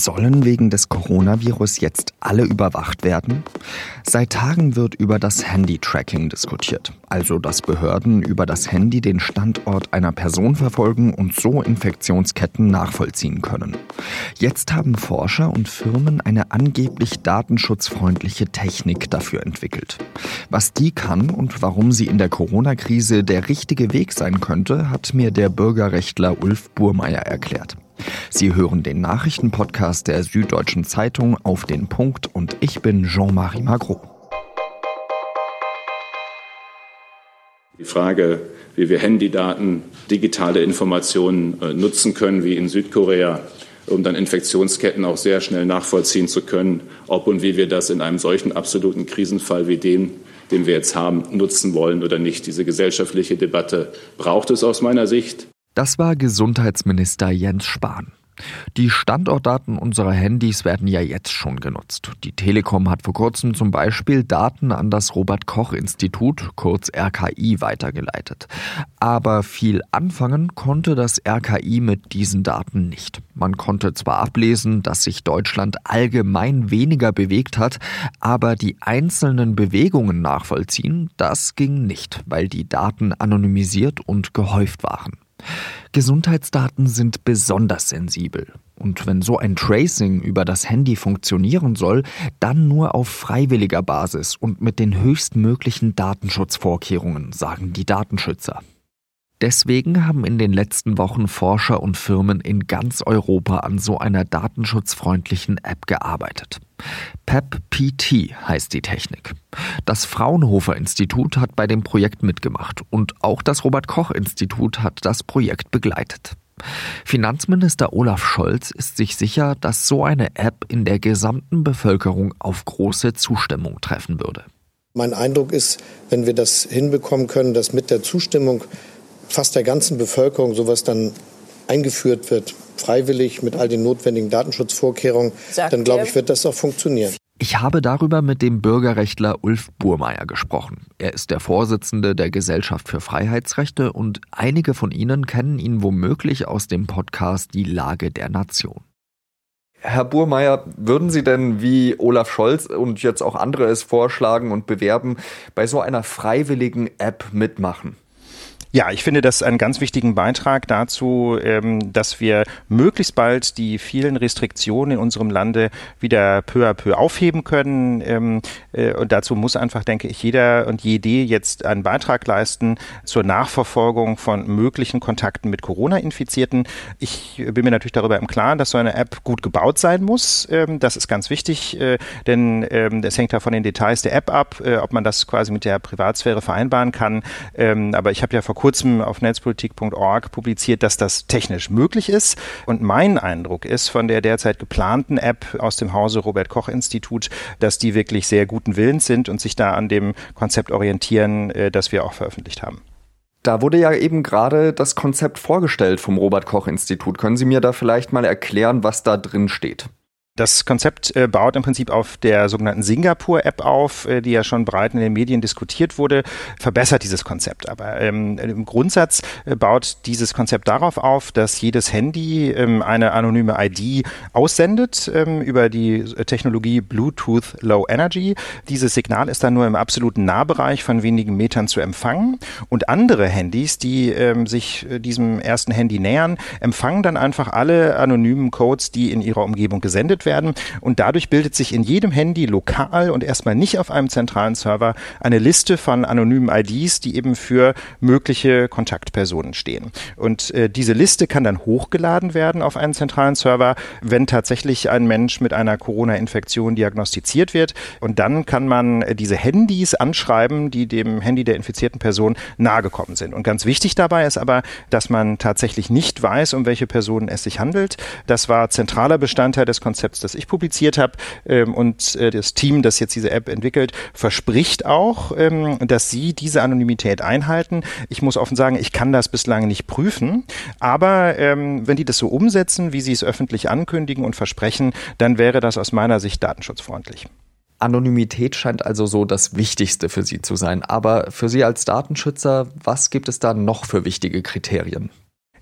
Sollen wegen des Coronavirus jetzt alle überwacht werden? Seit Tagen wird über das Handy-Tracking diskutiert, also dass Behörden über das Handy den Standort einer Person verfolgen und so Infektionsketten nachvollziehen können. Jetzt haben Forscher und Firmen eine angeblich datenschutzfreundliche Technik dafür entwickelt. Was die kann und warum sie in der Corona-Krise der richtige Weg sein könnte, hat mir der Bürgerrechtler Ulf Burmeier erklärt. Sie hören den Nachrichtenpodcast der Süddeutschen Zeitung auf den Punkt und ich bin Jean-Marie Magro. Die Frage, wie wir Handydaten, digitale Informationen äh, nutzen können, wie in Südkorea, um dann Infektionsketten auch sehr schnell nachvollziehen zu können, ob und wie wir das in einem solchen absoluten Krisenfall wie dem, den wir jetzt haben, nutzen wollen oder nicht. Diese gesellschaftliche Debatte braucht es aus meiner Sicht. Das war Gesundheitsminister Jens Spahn. Die Standortdaten unserer Handys werden ja jetzt schon genutzt. Die Telekom hat vor kurzem zum Beispiel Daten an das Robert Koch Institut, kurz RKI, weitergeleitet. Aber viel anfangen konnte das RKI mit diesen Daten nicht. Man konnte zwar ablesen, dass sich Deutschland allgemein weniger bewegt hat, aber die einzelnen Bewegungen nachvollziehen, das ging nicht, weil die Daten anonymisiert und gehäuft waren. Gesundheitsdaten sind besonders sensibel. Und wenn so ein Tracing über das Handy funktionieren soll, dann nur auf freiwilliger Basis und mit den höchstmöglichen Datenschutzvorkehrungen, sagen die Datenschützer. Deswegen haben in den letzten Wochen Forscher und Firmen in ganz Europa an so einer datenschutzfreundlichen App gearbeitet. PEP-PT heißt die Technik. Das Fraunhofer Institut hat bei dem Projekt mitgemacht und auch das Robert Koch Institut hat das Projekt begleitet. Finanzminister Olaf Scholz ist sich sicher, dass so eine App in der gesamten Bevölkerung auf große Zustimmung treffen würde. Mein Eindruck ist, wenn wir das hinbekommen können, dass mit der Zustimmung fast der ganzen Bevölkerung sowas dann eingeführt wird, freiwillig mit all den notwendigen Datenschutzvorkehrungen, Sagt dann glaube ich, wird das auch funktionieren. Ich habe darüber mit dem Bürgerrechtler Ulf Burmeier gesprochen. Er ist der Vorsitzende der Gesellschaft für Freiheitsrechte und einige von Ihnen kennen ihn womöglich aus dem Podcast Die Lage der Nation. Herr Burmeier, würden Sie denn wie Olaf Scholz und jetzt auch andere es vorschlagen und bewerben, bei so einer freiwilligen App mitmachen? Ja, ich finde das einen ganz wichtigen Beitrag dazu, ähm, dass wir möglichst bald die vielen Restriktionen in unserem Lande wieder peu à peu aufheben können. Ähm, äh, und dazu muss einfach, denke ich, jeder und jede jetzt einen Beitrag leisten zur Nachverfolgung von möglichen Kontakten mit Corona-Infizierten. Ich bin mir natürlich darüber im Klaren, dass so eine App gut gebaut sein muss. Ähm, das ist ganz wichtig, äh, denn es hängt da von den Details der App ab, äh, ob man das quasi mit der Privatsphäre vereinbaren kann. Aber ich habe ja vor kurzem auf netzpolitik.org publiziert, dass das technisch möglich ist. Und mein Eindruck ist von der derzeit geplanten App aus dem Hause Robert Koch Institut, dass die wirklich sehr guten Willens sind und sich da an dem Konzept orientieren, äh, das wir auch veröffentlicht haben. Da wurde ja eben gerade das Konzept vorgestellt vom Robert Koch Institut. Können Sie mir da vielleicht mal erklären, was da drin steht? Das Konzept äh, baut im Prinzip auf der sogenannten Singapur-App auf, äh, die ja schon breit in den Medien diskutiert wurde, verbessert dieses Konzept. Aber ähm, im Grundsatz äh, baut dieses Konzept darauf auf, dass jedes Handy ähm, eine anonyme ID aussendet ähm, über die Technologie Bluetooth Low Energy. Dieses Signal ist dann nur im absoluten Nahbereich von wenigen Metern zu empfangen. Und andere Handys, die ähm, sich äh, diesem ersten Handy nähern, empfangen dann einfach alle anonymen Codes, die in ihrer Umgebung gesendet verwendet werden. Und dadurch bildet sich in jedem Handy lokal und erstmal nicht auf einem zentralen Server eine Liste von anonymen IDs, die eben für mögliche Kontaktpersonen stehen. Und äh, diese Liste kann dann hochgeladen werden auf einen zentralen Server, wenn tatsächlich ein Mensch mit einer Corona-Infektion diagnostiziert wird. Und dann kann man äh, diese Handys anschreiben, die dem Handy der infizierten Person nahegekommen sind. Und ganz wichtig dabei ist aber, dass man tatsächlich nicht weiß, um welche Personen es sich handelt. Das war zentraler Bestandteil des Konzepts Konzepts, das ich publiziert habe. Ähm, und äh, das Team, das jetzt diese App entwickelt, verspricht auch, ähm, dass sie diese Anonymität einhalten. Ich muss offen sagen, ich kann das bislang nicht prüfen. Aber ähm, wenn die das so umsetzen, wie sie es öffentlich ankündigen und versprechen, dann wäre das aus meiner Sicht datenschutzfreundlich. Anonymität scheint also so das Wichtigste für Sie zu sein. Aber für Sie als Datenschützer, was gibt es da noch für wichtige Kriterien?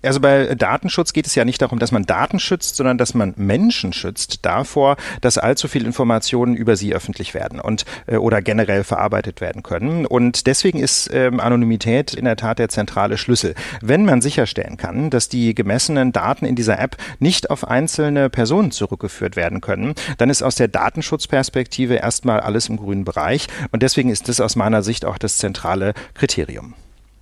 Also bei Datenschutz geht es ja nicht darum, dass man Daten schützt, sondern dass man Menschen schützt davor, dass allzu viele Informationen über sie öffentlich werden und äh, oder generell verarbeitet werden können. Und deswegen ist ähm, Anonymität in der Tat der zentrale Schlüssel. Wenn man sicherstellen kann, dass die gemessenen Daten in dieser App nicht auf einzelne Personen zurückgeführt werden können, dann ist aus der Datenschutzperspektive erstmal alles im grünen Bereich. Und deswegen ist das aus meiner Sicht auch das zentrale Kriterium.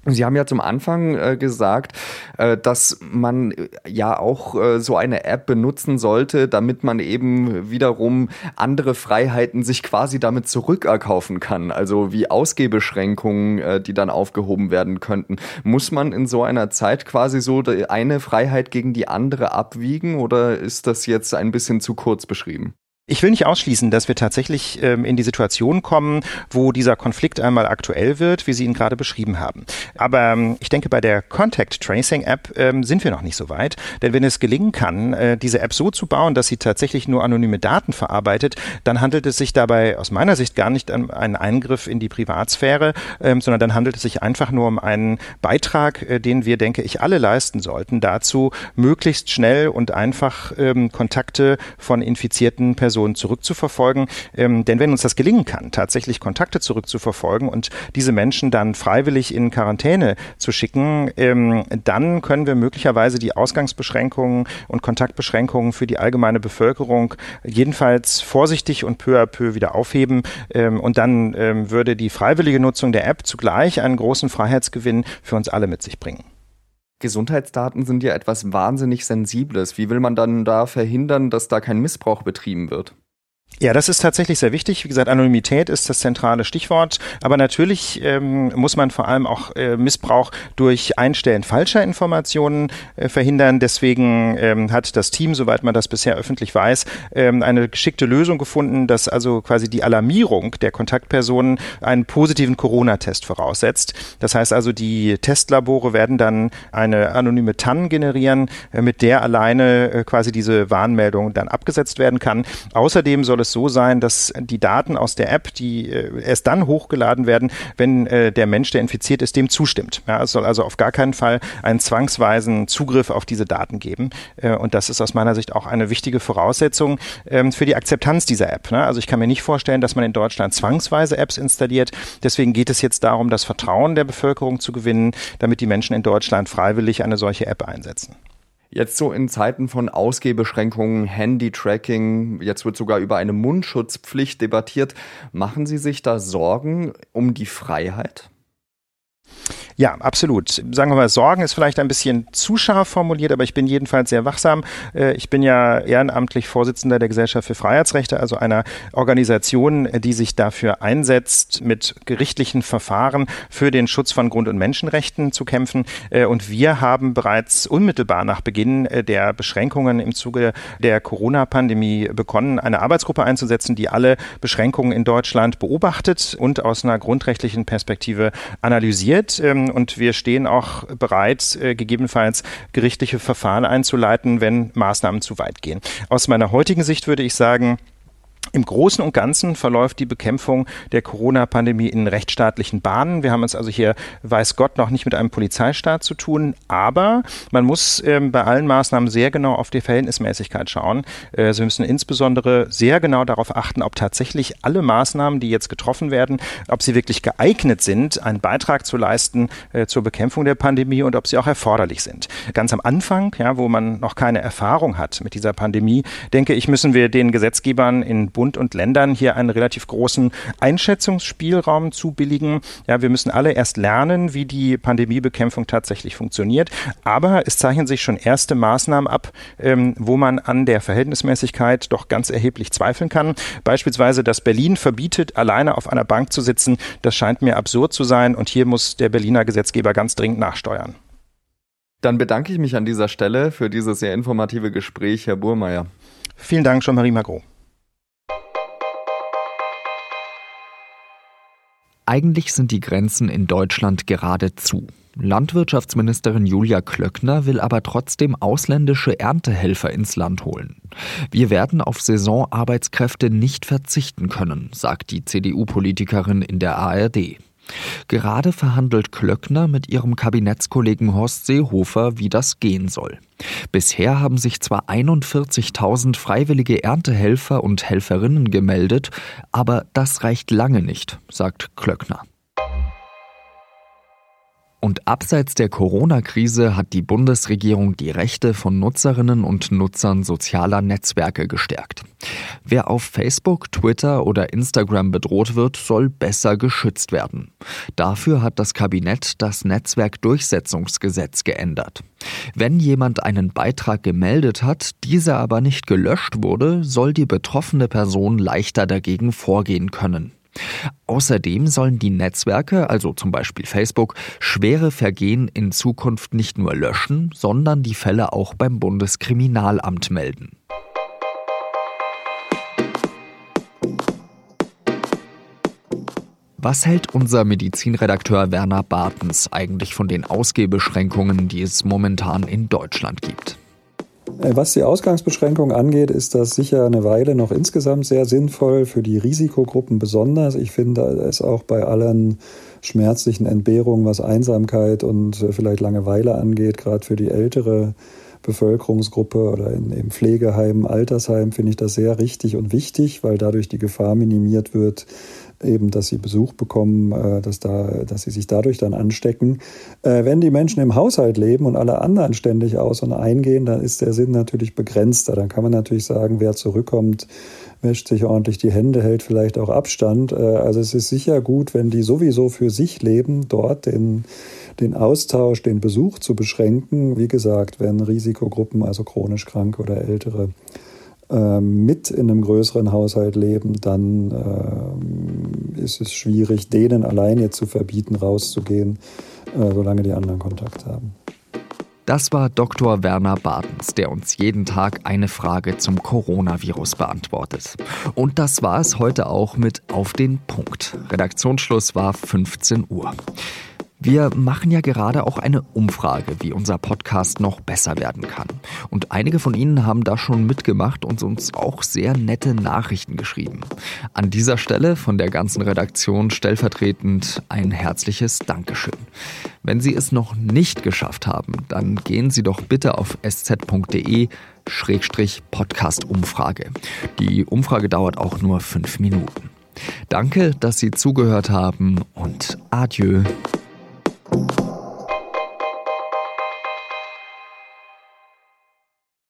Sie haben ja zum Anfang äh, gesagt, äh, dass man äh, ja auch äh, so eine App benutzen sollte, damit man eben wiederum andere Freiheiten sich quasi damit zurückerkaufen kann. Also wie Ausgehbeschränkungen, äh, die dann aufgehoben werden könnten. Muss man in so einer Zeit quasi so eine Freiheit gegen die andere abwiegen oder ist das jetzt ein bisschen zu kurz beschrieben? Ich will nicht ausschließen, dass wir tatsächlich ähm, in die Situation kommen, wo dieser Konflikt einmal aktuell wird, wie Sie ihn gerade beschrieben haben. Aber ähm, ich denke, bei der Contact Tracing App ähm, sind wir noch nicht so weit. Denn wenn es gelingen kann, äh, diese App so zu bauen, dass sie tatsächlich nur anonyme Daten verarbeitet, dann handelt es sich dabei aus meiner Sicht gar nicht um einen Eingriff in die Privatsphäre, ähm, sondern dann handelt es sich einfach nur um einen Beitrag, äh, den wir, denke ich, alle leisten sollten, dazu möglichst schnell und einfach ähm, Kontakte von infizierten Personen Personen zurückzuverfolgen. Ähm, denn wenn uns das gelingen kann, tatsächlich Kontakte zurückzuverfolgen und diese Menschen dann freiwillig in Quarantäne zu schicken, ähm, dann können wir möglicherweise die Ausgangsbeschränkungen und Kontaktbeschränkungen für die allgemeine Bevölkerung jedenfalls vorsichtig und peu à peu wieder aufheben. Ähm, und dann ähm, würde die freiwillige Nutzung der App zugleich einen großen Freiheitsgewinn für uns alle mit sich bringen. Gesundheitsdaten sind ja etwas wahnsinnig Sensibles. Wie will man dann da verhindern, dass da kein Missbrauch betrieben wird? Ja, das ist tatsächlich sehr wichtig. Wie gesagt, Anonymität ist das zentrale Stichwort. Aber natürlich ähm, muss man vor allem auch äh, Missbrauch durch Einstellen falscher Informationen äh, verhindern. Deswegen ähm, hat das Team, soweit man das bisher öffentlich weiß, ähm, eine geschickte Lösung gefunden, dass also quasi die Alarmierung der Kontaktpersonen einen positiven Corona-Test voraussetzt. Das heißt also, die Testlabore werden dann eine anonyme TAN generieren, äh, mit der alleine äh, quasi diese Warnmeldung dann abgesetzt werden kann. Außerdem soll soll es so sein, dass die Daten aus der App, die äh, erst dann hochgeladen werden, wenn äh, der Mensch, der infiziert ist, dem zustimmt. Ja, es soll also auf gar keinen Fall einen zwangsweisen Zugriff auf diese Daten geben. Äh, und das ist aus meiner Sicht auch eine wichtige Voraussetzung ähm, für die Akzeptanz dieser App. Ne? Also ich kann mir nicht vorstellen, dass man in Deutschland zwangsweise Apps installiert. Deswegen geht es jetzt darum, das Vertrauen der Bevölkerung zu gewinnen, damit die Menschen in Deutschland freiwillig eine solche App einsetzen. Jetzt so in Zeiten von Ausgehbeschränkungen, Handy-Tracking, jetzt wird sogar über eine Mundschutzpflicht debattiert. Machen Sie sich da Sorgen um die Freiheit? Ja, absolut. Sagen wir mal, Sorgen ist vielleicht ein bisschen zu scharf formuliert, aber ich bin jedenfalls sehr wachsam. Äh, ich bin ja ehrenamtlich Vorsitzender der Gesellschaft für Freiheitsrechte, also einer Organisation, die sich dafür einsetzt, mit gerichtlichen Verfahren für den Schutz von Grund- und Menschenrechten zu kämpfen. Äh, und wir haben bereits unmittelbar nach Beginn äh, der Beschränkungen im Zuge der Corona-Pandemie begonnen, eine Arbeitsgruppe einzusetzen, die alle Beschränkungen in Deutschland beobachtet und aus einer grundrechtlichen Perspektive analysiert. Und wir stehen auch bereit, äh, gegebenenfalls gerichtliche Verfahren einzuleiten, wenn Maßnahmen zu weit gehen. Aus meiner heutigen Sicht würde ich sagen, im Großen und Ganzen verläuft die Bekämpfung der Corona-Pandemie in rechtsstaatlichen Bahnen. Wir haben es also hier, weiß Gott, noch nicht mit einem Polizeistaat zu tun, aber man muss ähm, bei allen Maßnahmen sehr genau auf die Verhältnismäßigkeit schauen. Äh, also wir müssen insbesondere sehr genau darauf achten, ob tatsächlich alle Maßnahmen, die jetzt getroffen werden, ob sie wirklich geeignet sind, einen Beitrag zu leisten äh, zur Bekämpfung der Pandemie und ob sie auch erforderlich sind. Ganz am Anfang, ja, wo man noch keine Erfahrung hat mit dieser Pandemie, denke ich, müssen wir den Gesetzgebern in Bund und Ländern hier einen relativ großen Einschätzungsspielraum zubilligen. Ja, wir müssen alle erst lernen, wie die Pandemiebekämpfung tatsächlich funktioniert. Aber es zeichnen sich schon erste Maßnahmen ab, ähm, wo man an der Verhältnismäßigkeit doch ganz erheblich zweifeln kann. Beispielsweise, dass Berlin verbietet, alleine auf einer Bank zu sitzen. Das scheint mir absurd zu sein und hier muss der Berliner Gesetzgeber ganz dringend nachsteuern. Dann bedanke ich mich an dieser Stelle für dieses sehr informative Gespräch, Herr Burmeier. Vielen Dank, Jean-Marie Magro. Eigentlich sind die Grenzen in Deutschland gerade zu. Landwirtschaftsministerin Julia Klöckner will aber trotzdem ausländische Erntehelfer ins Land holen. Wir werden auf Saisonarbeitskräfte nicht verzichten können, sagt die CDU-Politikerin in der ARD. Gerade verhandelt Klöckner mit ihrem Kabinettskollegen Horst Seehofer, wie das gehen soll. Bisher haben sich zwar 41.000 freiwillige Erntehelfer und Helferinnen gemeldet, aber das reicht lange nicht, sagt Klöckner. Und abseits der Corona-Krise hat die Bundesregierung die Rechte von Nutzerinnen und Nutzern sozialer Netzwerke gestärkt. Wer auf Facebook, Twitter oder Instagram bedroht wird, soll besser geschützt werden. Dafür hat das Kabinett das Netzwerkdurchsetzungsgesetz geändert. Wenn jemand einen Beitrag gemeldet hat, dieser aber nicht gelöscht wurde, soll die betroffene Person leichter dagegen vorgehen können. Außerdem sollen die Netzwerke, also zum Beispiel Facebook, schwere Vergehen in Zukunft nicht nur löschen, sondern die Fälle auch beim Bundeskriminalamt melden. Was hält unser Medizinredakteur Werner Bartens eigentlich von den Ausgehbeschränkungen, die es momentan in Deutschland gibt? Äh, was die Ausgangsbeschränkung angeht, ist das sicher eine Weile noch insgesamt sehr sinnvoll, für die Risikogruppen besonders. Ich finde es auch bei allen schmerzlichen Entbehrungen, was Einsamkeit und äh, vielleicht Langeweile angeht, gerade für die ältere Bevölkerungsgruppe oder in, im Pflegeheim, Altersheim, finde ich das sehr richtig und wichtig, weil dadurch die Gefahr minimiert wird, eben, dass sie Besuch bekommen, äh, dass, da, dass sie sich dadurch dann anstecken. Äh, wenn die Menschen im Haushalt leben und alle anderen ständig aus und eingehen, dann ist der Sinn natürlich begrenzter. Dann kann man natürlich sagen, wer zurückkommt, wäscht sich ordentlich die Hände, hält vielleicht auch Abstand. Äh, also es ist sicher gut, wenn die sowieso für sich leben, dort den, den Austausch, den Besuch zu beschränken. Wie gesagt, wenn Risikogruppen, also chronisch kranke oder ältere, mit in einem größeren Haushalt leben, dann äh, ist es schwierig, denen allein jetzt zu verbieten, rauszugehen, äh, solange die anderen Kontakt haben. Das war Dr. Werner Badens, der uns jeden Tag eine Frage zum Coronavirus beantwortet. Und das war es heute auch mit Auf den Punkt. Redaktionsschluss war 15 Uhr. Wir machen ja gerade auch eine Umfrage, wie unser Podcast noch besser werden kann. Und einige von Ihnen haben da schon mitgemacht und uns auch sehr nette Nachrichten geschrieben. An dieser Stelle von der ganzen Redaktion stellvertretend ein herzliches Dankeschön. Wenn Sie es noch nicht geschafft haben, dann gehen Sie doch bitte auf sz.de Schrägstrich Podcast Umfrage. Die Umfrage dauert auch nur fünf Minuten. Danke, dass Sie zugehört haben und adieu.